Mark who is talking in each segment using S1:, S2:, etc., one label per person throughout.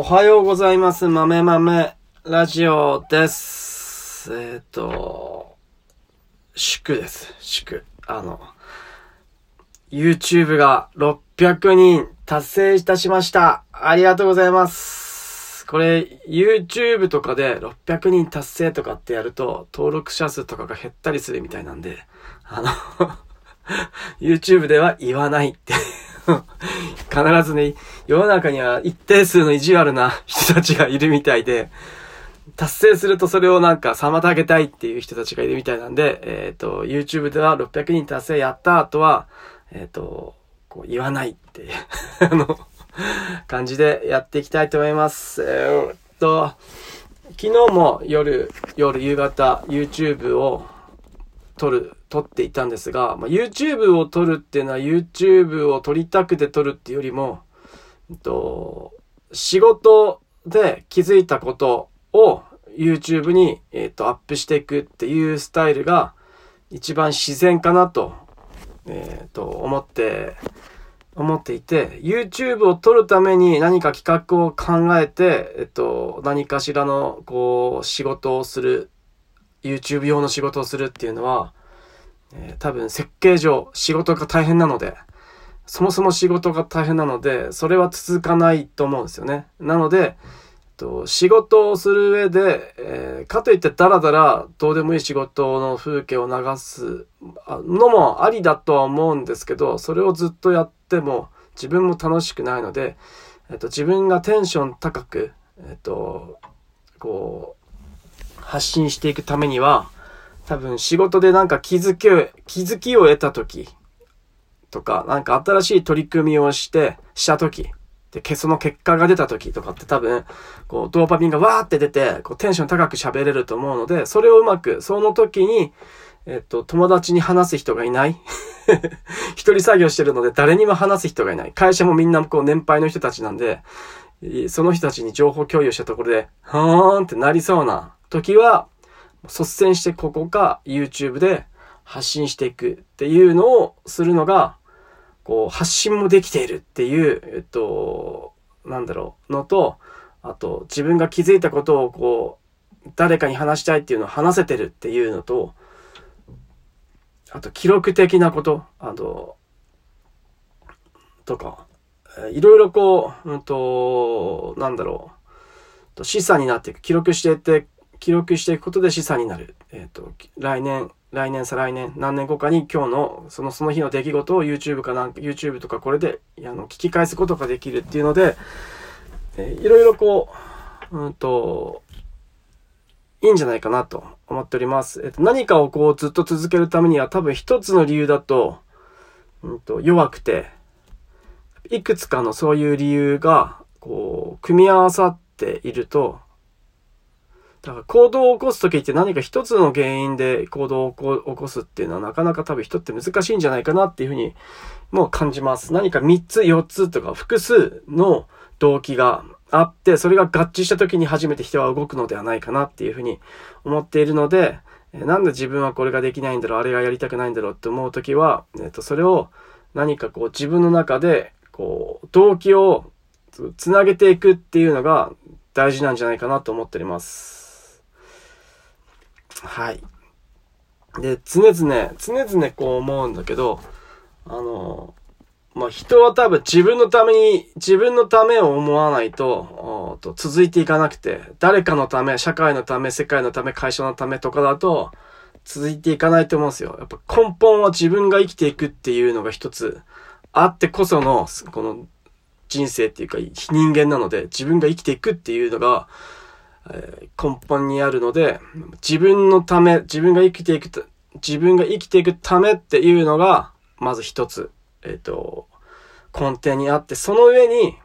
S1: おはようございます。豆豆ラジオです。えっ、と、祝です。祝。あの、YouTube が600人達成いたしました。ありがとうございます。これ、YouTube とかで600人達成とかってやると、登録者数とかが減ったりするみたいなんで、あの、YouTube では言わないって。必ずね、世の中には一定数の意地悪な 人たちがいるみたいで、達成するとそれをなんか妨げたいっていう人たちがいるみたいなんで、えっ、と、YouTube では600人達成やった後は、えっ、と、こう言わないっていう、あの、感じでやっていきたいと思います。えーっと、昨日も夜、夜、夕方、YouTube を撮る、撮っていたんですが、まあ、YouTube を撮るっていうのは YouTube を撮りたくて撮るっていうよりも、えっと、仕事で気づいたことを YouTube に、えっと、アップしていくっていうスタイルが一番自然かなと、えっと、思って、思っていて、YouTube を撮るために何か企画を考えて、えっと、何かしらの、こう、仕事をする、YouTube 用の仕事をするっていうのは、えー多分設計上仕事が大変なので、そもそも仕事が大変なので、それは続かないと思うんですよね。なので、えっと仕事をする上で、えーかといってダラダラどうでもいい仕事の風景を流すのもありだとは思うんですけど、それをずっとやっても自分も楽しくないので、えっと、自分がテンション高く、えっと、こう、発信していくためには、多分仕事でなんか気づき、気づきを得た時とか、なんか新しい取り組みをして、した時で、その結果が出た時とかって多分、こう、ドーパミンがわーって出て、こう、テンション高く喋れると思うので、それをうまく、その時に、えっと、友達に話す人がいない 一人作業してるので誰にも話す人がいない。会社もみんなこう年配の人たちなんで、その人たちに情報共有したところで、はーんってなりそうな時は、率先してここか YouTube で発信していくっていうのをするのが、こう、発信もできているっていう、えっと、なんだろう、のと、あと、自分が気づいたことをこう、誰かに話したいっていうのを話せてるっていうのと、あと、記録的なこと、あと、とか、いろいろこう、うんと、なんだろう、と資産になっていく。記録していって、記録していくことで資産になる。えっ、と、来年、来年、再来年、何年後かに今日の、その、その日の出来事を YouTube かなんか、YouTube とかこれで、あの、聞き返すことができるっていうので、えーいろいろこう、うんと、いいんじゃないかなと思っております。えっと、何かをこうずっと続けるためには多分一つの理由だと、うんと、弱くて、いくつかのそういう理由が、こう、組み合わさっていると、だから行動を起こすときって何か一つの原因で行動を起こすっていうのはなかなか多分人って難しいんじゃないかなっていうふうにもう感じます。何か3つ4つとか複数の動機があって、それが合致したときに初めて人は動くのではないかなっていうふうに思っているので、なんで自分はこれができないんだろう、あれがやりたくないんだろうって思うときは、えっ、と、それを何かこう自分の中で、こう、動機をつなげていくっていうのが大事なんじゃないかなと思っております。はい。で、常々、常々こう思うんだけど、あの、まあ、人は多分自分のために、自分のためを思わないと、おと続いていかなくて、誰かのため、社会のため、世界のため、会社のためとかだと、続いていかないと思うんですよ。やっぱ根本は自分が生きていくっていうのが一つあってこその、この人生っていうか人間なので、自分が生きていくっていうのが、え根本にあるので、自分のため、自分が生きていく、自分が生きていくためっていうのが、まず一つ、えっ、と、根底にあって、その上に、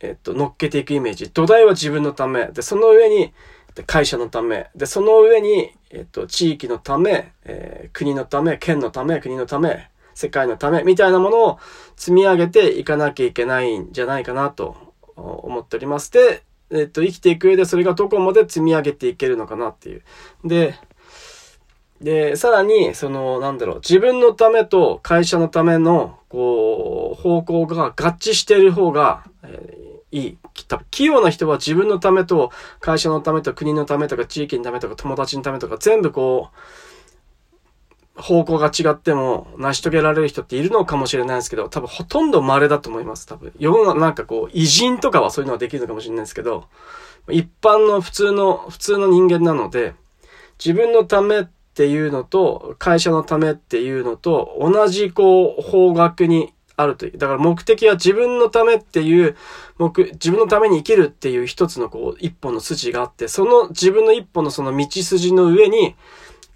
S1: えっ、と、乗っけていくイメージ。土台は自分のため。で、その上に、会社のため。で、その上に、えっ、と、地域のため、え国のため、県のため、国のため、世界のため、みたいなものを積み上げていかなきゃいけないんじゃないかなと思っております。で、えっ、と、生きていく上でそれがどこまで積み上げていけるのかなっていう。で、で、さらに、その、なんだろう、自分のためと会社のための、こう、方向が合致している方が、えーいい。多分器用な人は自分のためと会社のためと国のためとか地域のためとか友達のためとか全部こう、方向が違っても成し遂げられる人っているのかもしれないですけど、多分ほとんど稀だと思います。多分。世の中なんかこう、偉人とかはそういうのはできるのかもしれないですけど、一般の普通の、普通の人間なので、自分のためっていうのと、会社のためっていうのと、同じこう、方角にあるという。だから目的は自分のためっていう、目、自分のために生きるっていう一つのこう、一本の筋があって、その自分の一本のその道筋の上に、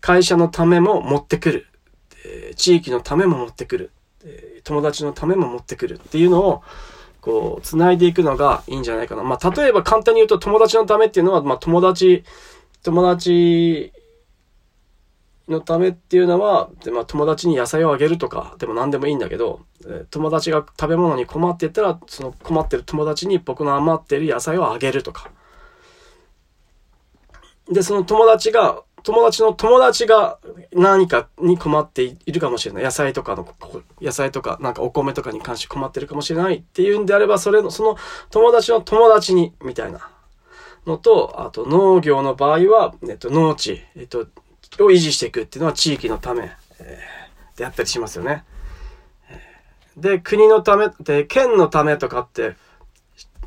S1: 会社のためも持ってくる。地域のためも持ってくる。友達のためも持ってくるっていうのを、こう、繋いでいくのがいいんじゃないかな。まあ、例えば簡単に言うと友達のためっていうのは、まあ、友達、友達のためっていうのは、でまあ、友達に野菜をあげるとか、でも何でもいいんだけど、友達が食べ物に困ってたら、その困ってる友達に僕の余ってる野菜をあげるとか。で、その友達が、友達の友達が何かに困っているかもしれない。野菜とかの、野菜とか、なんかお米とかに関して困ってるかもしれないっていうんであれば、それの、その友達の友達に、みたいなのと、あと農業の場合は、えっと、農地、えっと、を維持していくっていうのは地域のため、えー、であったりしますよね。で、国のため、で、県のためとかって、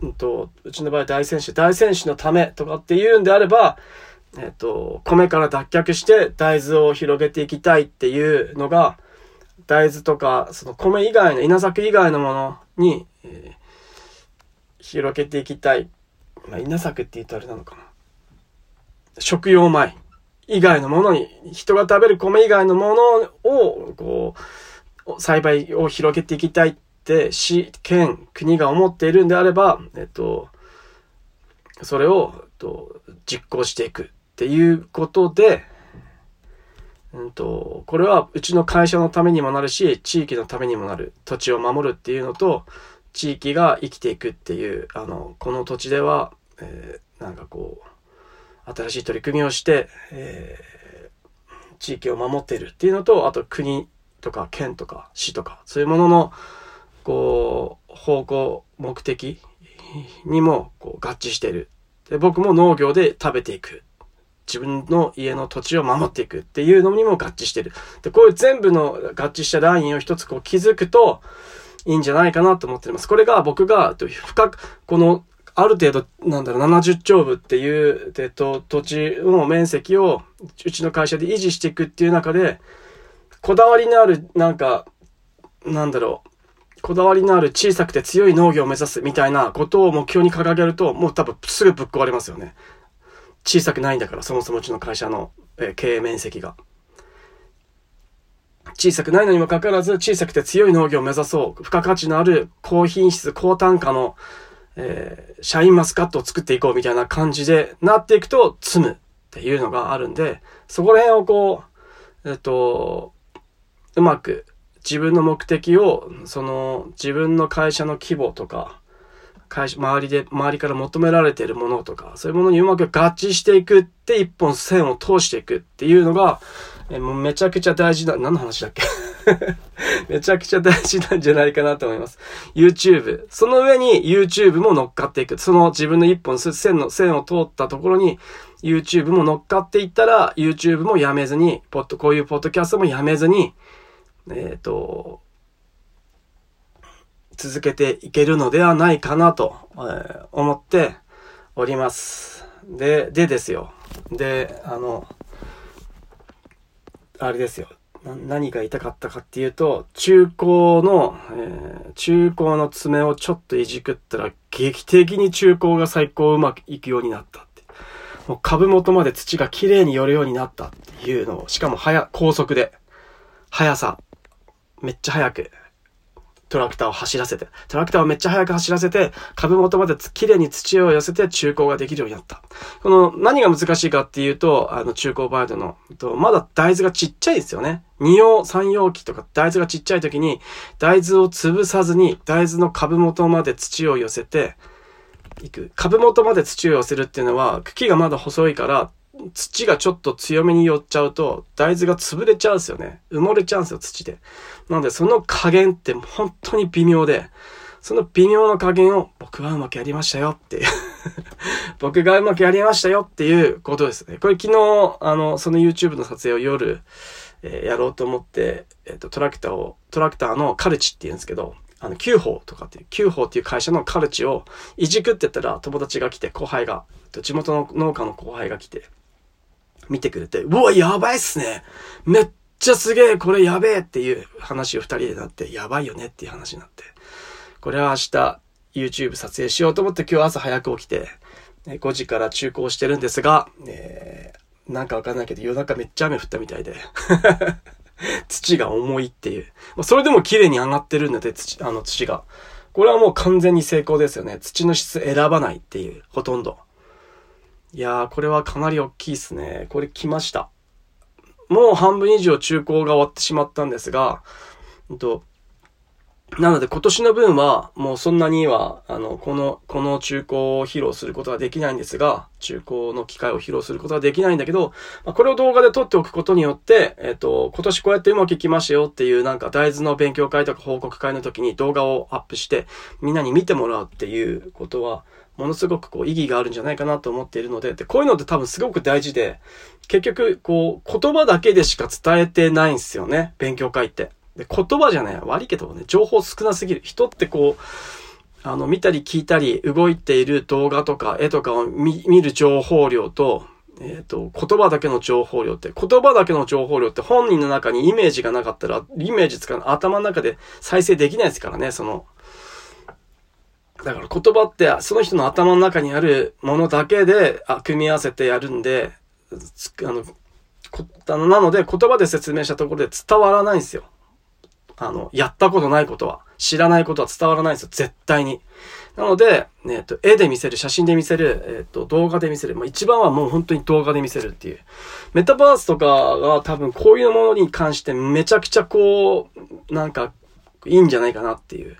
S1: うんと、うちの場合大選手、大選手のためとかって言うんであれば、えっ、と、米から脱却して大豆を広げていきたいっていうのが、大豆とか、その米以外の、稲作以外のものに、えー、広げていきたい。まあ、稲作って言うとあれなのかな。食用米。以外のものに、人が食べる米以外のものを、こう、栽培を広げていきたいって、市、県、国が思っているんであれば、えっと、それを、えっと、実行していくっていうことで、うんと、これはうちの会社のためにもなるし、地域のためにもなる。土地を守るっていうのと、地域が生きていくっていう、あの、この土地では、えー、なんかこう、新しい取り組みをして、えー、地域を守っているっていうのと、あと国とか県とか市とか、そういうものの、こう、方向、目的にもこう合致してる。で、僕も農業で食べていく。自分の家の土地を守っていくっていうのにも合致してる。で、こういう全部の合致したラインを一つこう気づくといいんじゃないかなと思っています。これが僕が深く、このある程度、なんだろう、70兆部っていう、えっと、土地の面積を、うちの会社で維持していくっていう中で、こだわりのある、なんか、なんだろう、こだわりのある小さくて強い農業を目指すみたいなことを目標に掲げると、もう多分すぐぶっ壊れますよね。小さくないんだから、そもそもうちの会社の、えー、経営面積が。小さくないのにもかかわらず、小さくて強い農業を目指そう。付加価値のある高品質、高単価のえー、シャインマスカットを作っていこうみたいな感じでなっていくと積むっていうのがあるんで、そこら辺をこう、えっと、うまく自分の目的を、その自分の会社の規模とか、会社、周りで、周りから求められているものとか、そういうものにうまく合致していくって一本線を通していくっていうのが、えもうめちゃくちゃ大事だ。何の話だっけ？めちゃくちゃ大事なんじゃないかなと思います。YouTube。その上に YouTube も乗っかっていく。その自分の一本線の、線を通ったところに YouTube も乗っかっていったら YouTube もやめずに、ポッド、こういうポッドキャストもやめずに、えっ、ー、と、続けていけるのではないかなと、え、思っております。で、でですよ。で、あの、あれですよ。何が言いたかったかっていうと、中高の、えー、中高の爪をちょっといじくったら、劇的に中高が最高うまくいくようになったって。もう株元まで土が綺麗に寄るようになったっていうのを、しかも早、高速で、速さ、めっちゃ速く、トラクターを走らせて、トラクターをめっちゃ速く走らせて、株元まで綺麗に土を寄せて中古ができるようになった。この、何が難しいかっていうと、あの、中古バイトの、と、まだ大豆がちっちゃいですよね。二葉、三葉期とか大豆がちっちゃい時に、大豆を潰さずに、大豆の株元まで土を寄せて、いく。株元まで土を寄せるっていうのは、茎がまだ細いから、土がちょっと強めに寄っちゃうと、大豆が潰れちゃうんですよね。埋もれちゃうんですよ、土で。なので、その加減って本当に微妙で、その微妙な加減を僕はうまくやりましたよっていう 僕がうまくやりましたよっていうことですね。これ昨日、あの、その YouTube の撮影を夜、えー、やろうと思って、えっ、ー、と、トラクターを、トラクターのカルチって言うんですけど、あの、9法とかっていう、9法っていう会社のカルチをいじくってったら友達が来て、後輩が、地元の農家の後輩が来て、見てくれて、うわ、やばいっすねめっちゃすげえこれやべえっていう話を二人でなって、やばいよねっていう話になって、これは明日 YouTube 撮影しようと思って今日朝早く起きて、5時から中行してるんですが、えー、なんかわかんないけど夜中めっちゃ雨降ったみたいで 土が重いっていう。それでも綺麗に上がってるんだって、土、あの土が。これはもう完全に成功ですよね。土の質選ばないっていう、ほとんど。いやー、これはかなり大きいっすね。これ来ました。もう半分以上中高が終わってしまったんですが、となので今年の分はもうそんなには、あの、この、この中古を披露することはできないんですが、中古の機械を披露することはできないんだけど、ま、これを動画で撮っておくことによって、えっ、と、今年こうやってうまくいきましたよっていうなんか大豆の勉強会とか報告会の時に動画をアップしてみんなに見てもらうっていうことは、ものすごくこう意義があるんじゃないかなと思っているので、で、こういうのって多分すごく大事で、結局、こう、言葉だけでしか伝えてないんですよね、勉強会って。で、言葉じゃない、悪いけどね、情報少なすぎる。人ってこう、あの、見たり聞いたり、動いている動画とか絵とかを見る情報量と、えっ、ー、と、言葉だけの情報量って、言葉だけの情報量って本人の中にイメージがなかったら、イメージつかない頭の中で再生できないですからね、その。だから言葉って、その人の頭の中にあるものだけで、あ、組み合わせてやるんで、あの、なので言葉で説明したところで伝わらないんですよ。あの、やったことないことは、知らないことは伝わらないんですよ、絶対に。なので、えっ、と、絵で見せる、写真で見せる、えっ、と、動画で見せる。まあ、一番はもう本当に動画で見せるっていう。メタバースとかが多分こういうものに関してめちゃくちゃこう、なんか、いいんじゃないかなっていう。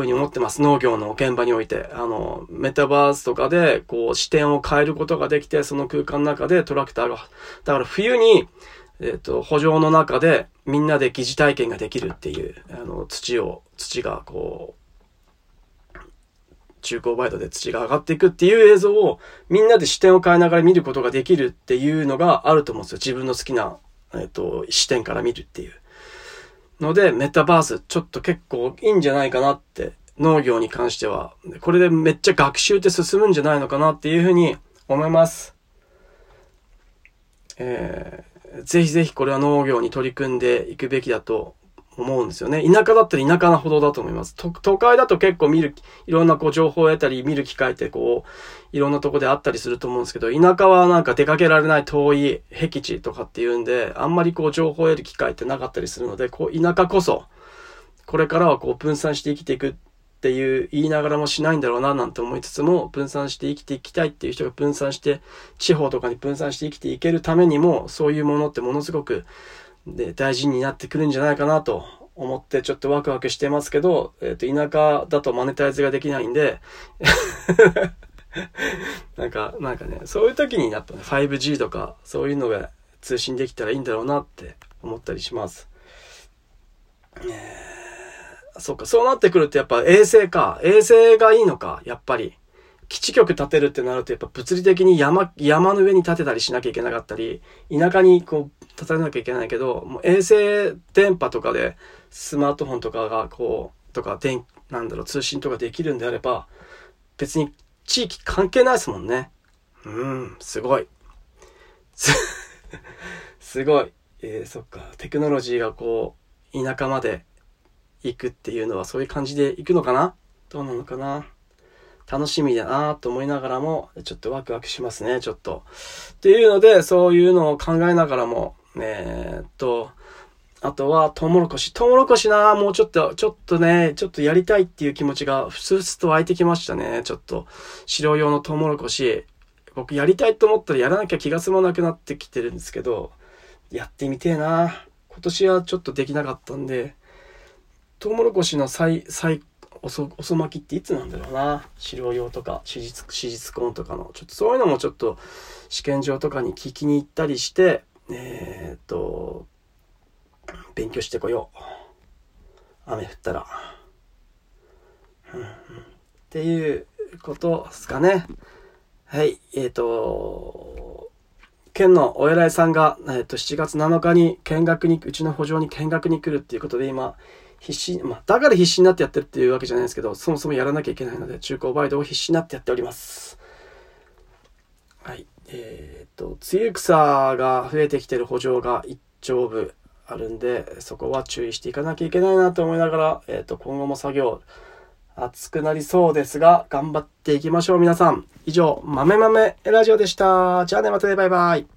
S1: ふうに思ってます。農業の現場において。あの、メタバースとかで、こう、視点を変えることができて、その空間の中でトラクターが、だから冬に、えっ、ー、と、補助の中でみんなで疑似体験ができるっていう、あの、土を、土がこう、中高バイトで土が上がっていくっていう映像をみんなで視点を変えながら見ることができるっていうのがあると思うんですよ。自分の好きな、えっ、ー、と、視点から見るっていう。ので、メタバースちょっと結構いいんじゃないかなって、農業に関しては。これでめっちゃ学習って進むんじゃないのかなっていうふうに思います。えーぜひぜひこれは農業に取り組んでいくべきだと思うんですよね。田舎だったら田舎なほどだと思います。都会だと結構見る、いろんなこう情報を得たり見る機会ってこう、いろんなとこであったりすると思うんですけど、田舎はなんか出かけられない遠い僻地とかっていうんで、あんまりこう情報を得る機会ってなかったりするので、こう田舎こそ、これからはこう分散して生きていくっていう言いながらもしないんだろうななんて思いつつも、分散して生きていきたいっていう人が分散して、地方とかに分散して生きていけるためにも、そういうものってものすごくで大事になってくるんじゃないかなと思ってちょっとワクワクしてますけど、えっ、ー、と、田舎だとマネタイズができないんで なんか、なんかね、そういう時にやっぱ、ね、5G とかそういうのが通信できたらいいんだろうなって思ったりします。えーそっか、そうなってくるとやっぱ衛星か。衛星がいいのか、やっぱり。基地局建てるってなるとやっぱ物理的に山、山の上に建てたりしなきゃいけなかったり、田舎にこう建てなきゃいけないけど、もう衛星電波とかでスマートフォンとかがこう、とか電、なんだろう、通信とかできるんであれば、別に地域関係ないですもんね。うん、すごい。す、ごい。えー、そっか。テクノロジーがこう、田舎まで行くっていうのはそういう感じで行くのかな？どうなのかな？楽しみだなと思いながらも、ちょっとワクワクしますね、ちょっと。っていうので、そういうのを考えながらも、えー、っと、あとは、トウモロコシ。トウモロコシなもうちょっと、ちょっとね、ちょっとやりたいっていう気持ちが、ふつふつと湧いてきましたね。ちょっと、白用のトウモロコシ。僕やりたいと思ったらやらなきゃ気が済まなくなってきてるんですけど、やってみてえな今年はちょっとできなかったんで、トウモロコシの再、再、遅、遅巻きっていつなんだろうな。飼料用とか、手術、手術コーンとかの。ちょっとそういうのもちょっと試験場とかに聞きに行ったりして、えー、っと、勉強してこよう。雨降ったら。っていうことですかね。はい。えっ、と、県のお偉いさんが、えっ、と、7月7日に見学に、うちの補助に見学に来るっていうことで今、必死、まあ、だから必死になってやってるっていうわけじゃないですけど、そもそもやらなきゃいけないので、中古バイトを必死になってやっております。はい。えっ、と、梅雨草が増えてきてる補助が一丁部あるんで、そこは注意していかなきゃいけないなと思いながら、えっ、と、今後も作業、暑くなりそうですが、頑張っていきましょう、皆さん。以上、豆豆ラジオでした。じゃあね、またね、バイバイ。